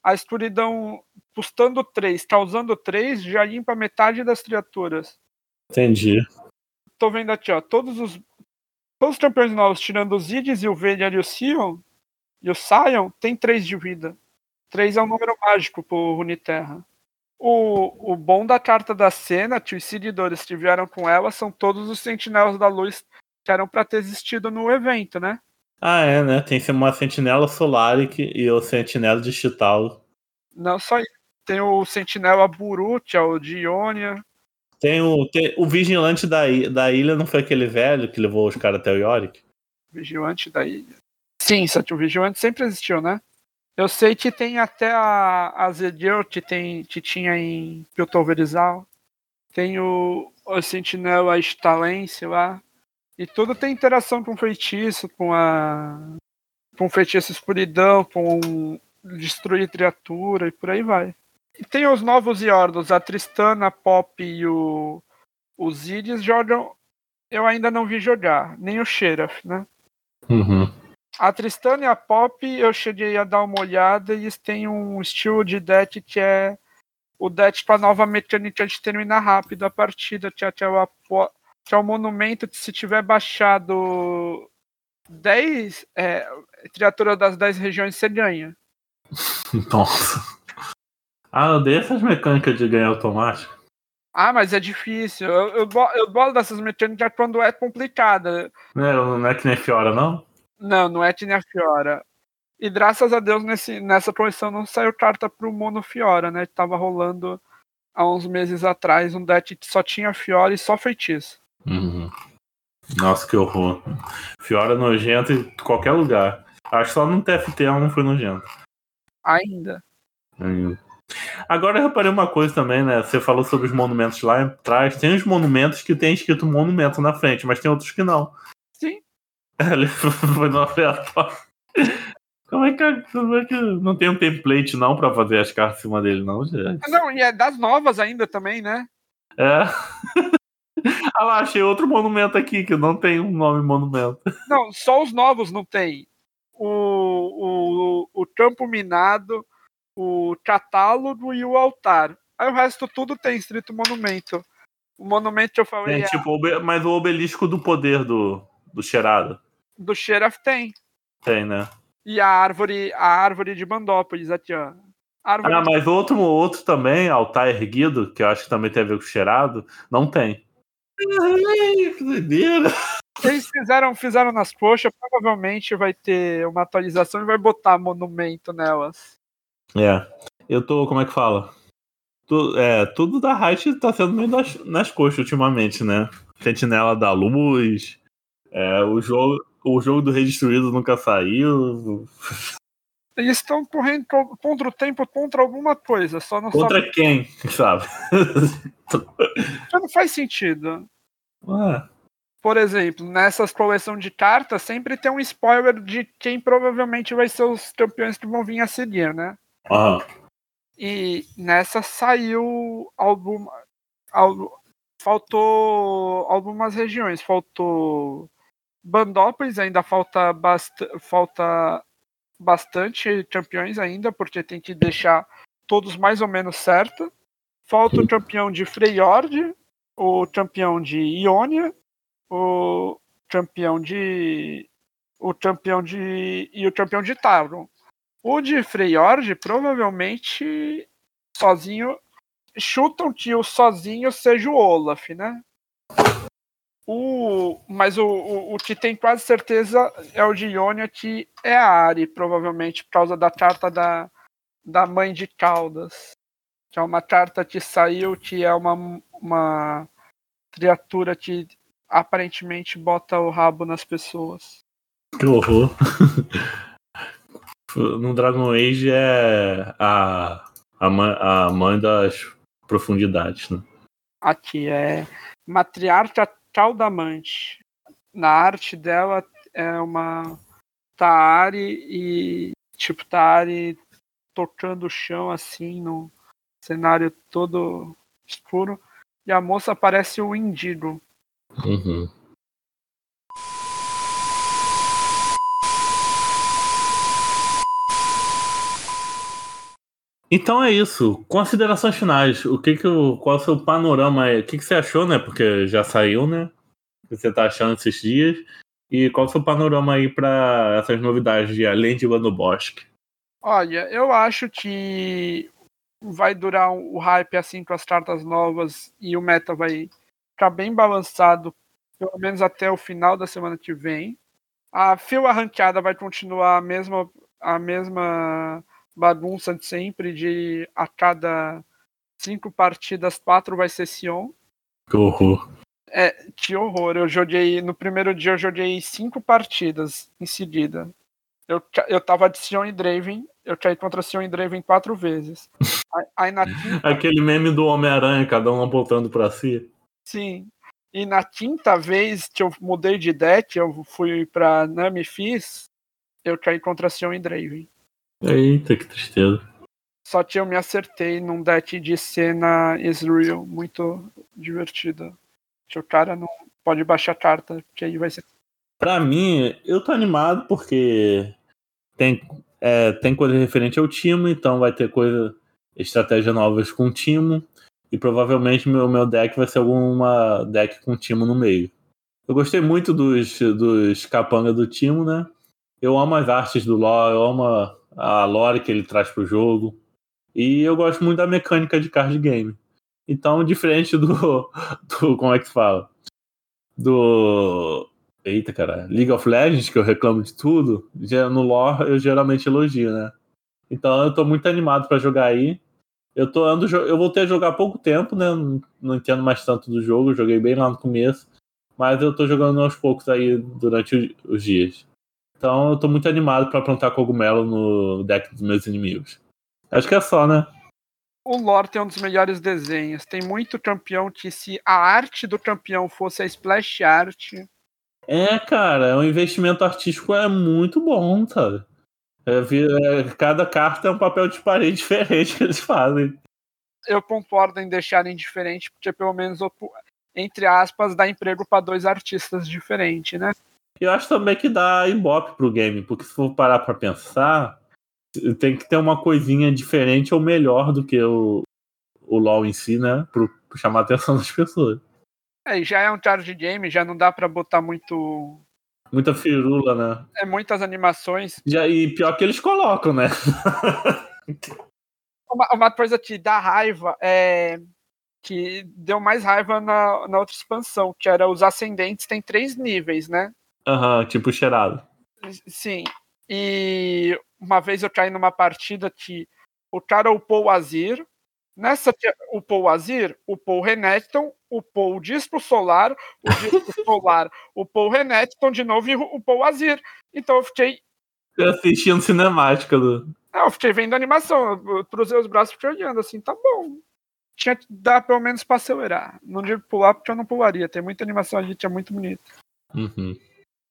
a escuridão custando 3, causando 3, já limpa metade das criaturas. Entendi. Tô vendo aqui, ó, todos os todos os campeões novos, tirando os Idis e o Vader e o Sion, e o Sion, tem 3 de vida. 3 é um número mágico pro Runeterra. O, o bom da carta da cena, que os seguidores que vieram com ela são todos os sentinelas da luz que eram para ter existido no evento, né? Ah, é, né? Tem uma sentinela solar e o sentinela digital. Não só isso. Tem o sentinela Buru, que é o de Ionia. Tem o, tem, o vigilante da, da ilha, não foi aquele velho que levou os caras até o Yorick? Vigilante da ilha. Sim, só o vigilante sempre existiu, né? Eu sei que tem até a, a Zedil que, tem, que tinha em Piltoverizal. Tem o, o Sentinela Stalence lá. E tudo tem interação com o feitiço, com a. com feitiço escuridão, com destruir criatura e por aí vai. E tem os novos Yordos, a Tristana, a Pop e o, os Iris jogam. Eu ainda não vi jogar, nem o Sheriff, né? Uhum. A Tristana e a Pop, eu cheguei a dar uma olhada e eles têm um estilo de deck que é o deck para nova mecânica de terminar rápido a partida, que é, que é, o, que o monumento que se tiver baixado 10 é, criatura das 10 regiões, você ganha. Nossa. Ah, eu dei essas mecânicas de ganhar automático. Ah, mas é difícil. Eu, eu, eu gosto dessas mecânicas quando é complicada. Não é, não é que nem Fiora, não? Não, não é que nem a Fiora. E graças a Deus nesse, nessa promoção não saiu carta pro Mono Fiora, né? Tava rolando há uns meses atrás um deck que só tinha Fiora e só feitiço. Uhum. Nossa, que horror. Fiora nojento em qualquer lugar. Acho que só no TFT não foi nojento. Ainda. Ainda. Agora eu reparei uma coisa também, né? Você falou sobre os monumentos lá atrás. Tem os monumentos que tem escrito monumento na frente, mas tem outros que não. Sim. Ele foi no aleatório. Como é, que, como é que não tem um template não pra fazer as cartas em cima dele, não, gente? Não, e é das novas ainda também, né? É. ah lá, achei outro monumento aqui que não tem um nome monumento. Não, só os novos não tem. O, o, o campo minado, o catálogo e o altar. Aí o resto tudo tem escrito monumento. O monumento que eu falei. Tem, é... tipo, mas o obelisco do poder do, do Cheirado. Do Sheriff tem. Tem, né? E a árvore, a árvore de Bandópolis aqui, ó. Árvore ah, de... mas outro, outro também, altar erguido, que eu acho que também tem a ver com cheirado, não tem. Ai, que doideira. Eles fizeram, fizeram nas coxas, provavelmente vai ter uma atualização e vai botar monumento nelas. É. Eu tô, como é que fala? Tu, é, tudo da Riot tá sendo meio das, nas coxas ultimamente, né? Sentinela da Luz, é, o, jogo, o jogo do Rei Destruído nunca saiu. Eles estão correndo contra o tempo, contra alguma coisa, só não Contra sabe... quem, sabe? Não faz sentido. Por exemplo, nessas coleções de cartas, sempre tem um spoiler de quem provavelmente vai ser os campeões que vão vir a seguir, né? Uhum. E nessa saiu alguma. Algum, faltou algumas regiões. Faltou Bandópolis, ainda falta, bast falta bastante campeões ainda, porque tem que deixar todos mais ou menos certo. Falta o campeão de Freyord, o campeão de Ionia, o campeão de. O campeão de. e o campeão de Tauron. O de Freyord provavelmente sozinho. Chutam que o sozinho seja o Olaf, né? O, mas o, o, o, que tem quase certeza é o de Ionia, que é a Ari, provavelmente, por causa da carta da, da mãe de Caldas. Que é uma carta que saiu, que é uma, uma criatura que aparentemente bota o rabo nas pessoas. Que horror. no Dragon Age é a, a, mãe, a mãe das profundidades, né? Aqui é Matriarca Caldamante. Na arte dela é uma Taari e tipo Taari tocando o chão assim no cenário todo escuro e a moça parece o Indigo. Uhum. Então é isso. Considerações finais. O que que qual é o seu panorama? O que, que você achou, né? Porque já saiu, né? O que você tá achando esses dias? E qual é o seu panorama aí para essas novidades de além de Wano Bosque? Olha, eu acho que vai durar o hype assim com as cartas novas e o meta vai ficar bem balançado, pelo menos até o final da semana que vem. A fila ranqueada vai continuar a mesma, a mesma bagunça de sempre, de a cada cinco partidas, quatro vai ser Sion. Que horror. É, que horror. Eu joguei, no primeiro dia eu joguei cinco partidas em seguida. Eu, eu tava de Sion e Draven, eu caí contra Sion e Draven quatro vezes. Aí, na quinta... Aquele meme do Homem-Aranha, cada um apontando para si. Sim. E na quinta vez que eu mudei de deck, eu fui pra Nami Fizz, eu caí contra Sion e Draven. Eita, que tristeza. Só que eu me acertei num deck de cena Israel muito divertida. Que o cara não pode baixar carta, que aí vai ser. Pra mim, eu tô animado porque tem, é, tem coisa referente ao time, então vai ter coisa, estratégia novas com o time. E provavelmente meu, meu deck vai ser alguma deck com timo no meio. Eu gostei muito dos, dos capanga do timo, né? Eu amo as artes do lore, eu amo a, a lore que ele traz pro jogo. E eu gosto muito da mecânica de card game. Então, diferente do. do como é que se fala? Do. Eita, cara. League of Legends, que eu reclamo de tudo. No lore eu geralmente elogio, né? Então eu tô muito animado para jogar aí. Eu tô ando, eu voltei a jogar há pouco tempo, né? Não, não entendo mais tanto do jogo, joguei bem lá no começo, mas eu tô jogando aos poucos aí durante os dias. Então eu tô muito animado para plantar cogumelo no deck dos meus inimigos. Acho que é só, né? O lore tem um dos melhores desenhos. Tem muito campeão que se a arte do campeão fosse a splash art. É, cara, o investimento artístico é muito bom, sabe? É, é, cada carta é um papel de parede diferente que eles fazem. Eu concordo em deixarem diferente, porque pelo menos, entre aspas, dá emprego para dois artistas diferentes, né? Eu acho também que dá ibope pro game, porque se for parar pra pensar, tem que ter uma coisinha diferente ou melhor do que o, o LoL em si, né? Pro, pro chamar a atenção das pessoas. É, já é um charge game, já não dá para botar muito Muita firula, né? É muitas animações. Já, e pior que eles colocam, né? uma, uma, coisa que dá raiva é que deu mais raiva na, na outra expansão, que era os ascendentes tem três níveis, né? Aham, uhum, tipo cheirado. Sim. E uma vez eu caí numa partida que o cara upou o Azir, Nessa o Paul Azir, o Paul Renekton, o Paul Disco Solar, o Disco Solar, o Paul Renekton de novo e o Paul Azir. Então eu fiquei. Assistindo cinemática do. Não, eu fiquei vendo a animação. Eu cruzei os braços e fiquei olhando assim, tá bom. Tinha que dar pelo menos pra acelerar. Não digo pular porque eu não pularia. Tem muita animação ali que é muito bonita. Uhum.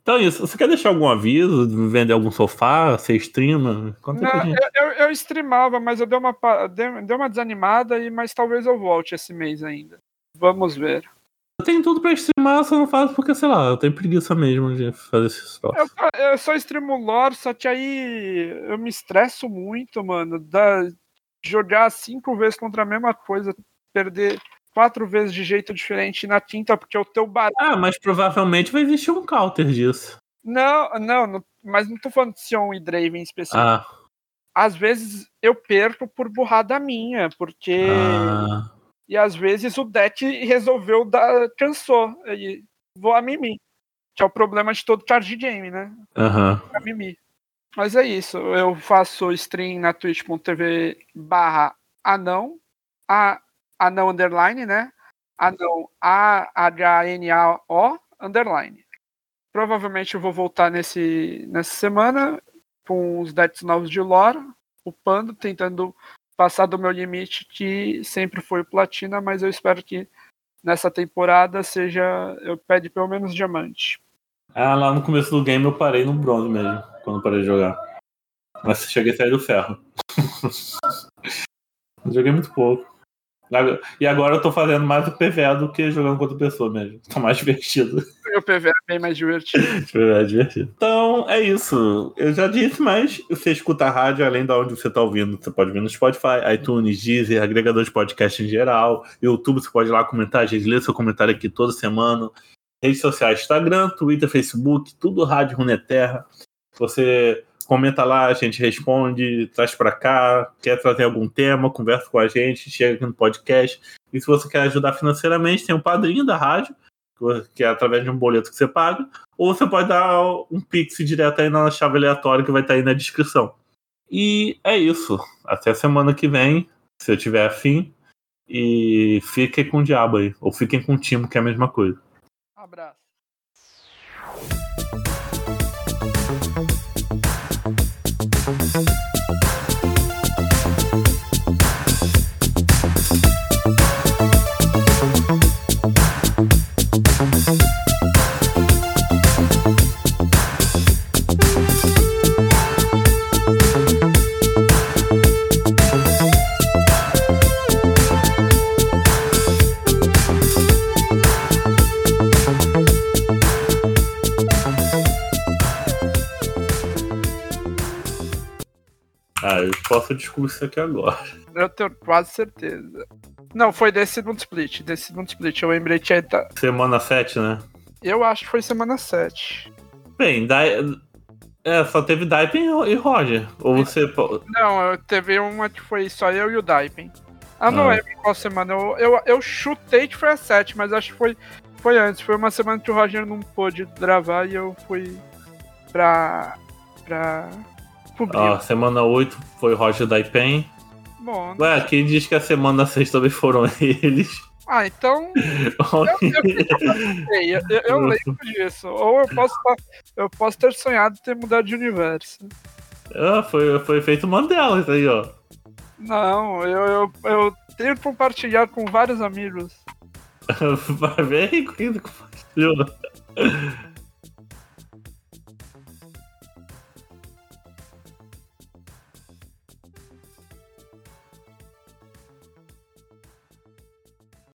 Então, isso. Você quer deixar algum aviso? Vender algum sofá? Você streama? Não, eu, eu, eu, streamava, mas eu dei uma, dei, dei uma desanimada, e, mas talvez eu volte esse mês ainda. Vamos ver. Eu tenho tudo pra streamar, só não faço porque, sei lá, eu tenho preguiça mesmo de fazer esses troços. Eu, eu só streamo lore, só que aí eu me estresso muito, mano. Da, jogar cinco vezes contra a mesma coisa, perder quatro vezes de jeito diferente na tinta, porque o teu barulho. Ah, mas provavelmente vai existir um counter disso. Não, não, não mas não tô falando de Sion e Draven em específico. Ah. Às vezes eu perco por burrada minha, porque. Ah. E às vezes o deck resolveu dar. cansou. E vou a mimir. Que é o problema de todo card game, né? Aham. A mimir. Mas é isso. Eu faço stream na twitch.tv barra anão. A anão underline, né? Anão A-H-N-A-O underline. Provavelmente eu vou voltar nesse, nessa semana com os decks novos de lore, upando, tentando passar do meu limite, que sempre foi platina, mas eu espero que nessa temporada seja. Eu pede pelo menos diamante. Ah, lá no começo do game eu parei no bronze mesmo, quando parei de jogar. Mas cheguei a sair do ferro. joguei muito pouco. E agora eu tô fazendo mais o PVA do que jogando contra pessoa mesmo. Tá mais divertido. O PVA é bem mais divertido. o PVA é divertido. Então, é isso. Eu já disse, mas você escuta a rádio além de onde você tá ouvindo. Você pode ouvir no Spotify, iTunes, Deezer, agregador de podcast em geral. YouTube, você pode ir lá comentar. A gente lê seu comentário aqui toda semana. Redes sociais, Instagram, Twitter, Facebook, tudo Rádio Runeterra. Você comenta lá, a gente responde, traz para cá, quer trazer algum tema, conversa com a gente, chega aqui no podcast. E se você quer ajudar financeiramente, tem um padrinho da rádio, que é através de um boleto que você paga, ou você pode dar um pix direto aí na chave aleatória que vai estar aí na descrição. E é isso. Até semana que vem, se eu tiver afim. E fiquem com o diabo aí. Ou fiquem com o Timo, que é a mesma coisa. Um abraço. Posso isso aqui agora. Eu tenho quase certeza. Não, foi desse segundo split. Desse segundo split. Eu lembrei que tinha. Semana 7, né? Eu acho que foi semana 7. Bem, da... é, só teve Daipen e Roger. Ou você. Não, teve uma que foi só eu e o Daipen. Ah, não ah. lembro qual semana. Eu, eu, eu chutei que foi a 7, mas acho que foi, foi antes. Foi uma semana que o Roger não pôde gravar e eu fui pra. pra. Ah, semana 8 foi Roger Daipen. Bom. Ué, quem diz que a semana 6 também foram eles? Ah, então. eu, eu, eu, eu lembro disso. Ou eu posso, eu posso ter sonhado ter mudado de universo. Ah, foi, foi feito Mandela isso aí, ó. Não, eu, eu, eu tenho que compartilhar com vários amigos. Vai ver quem compartilhou.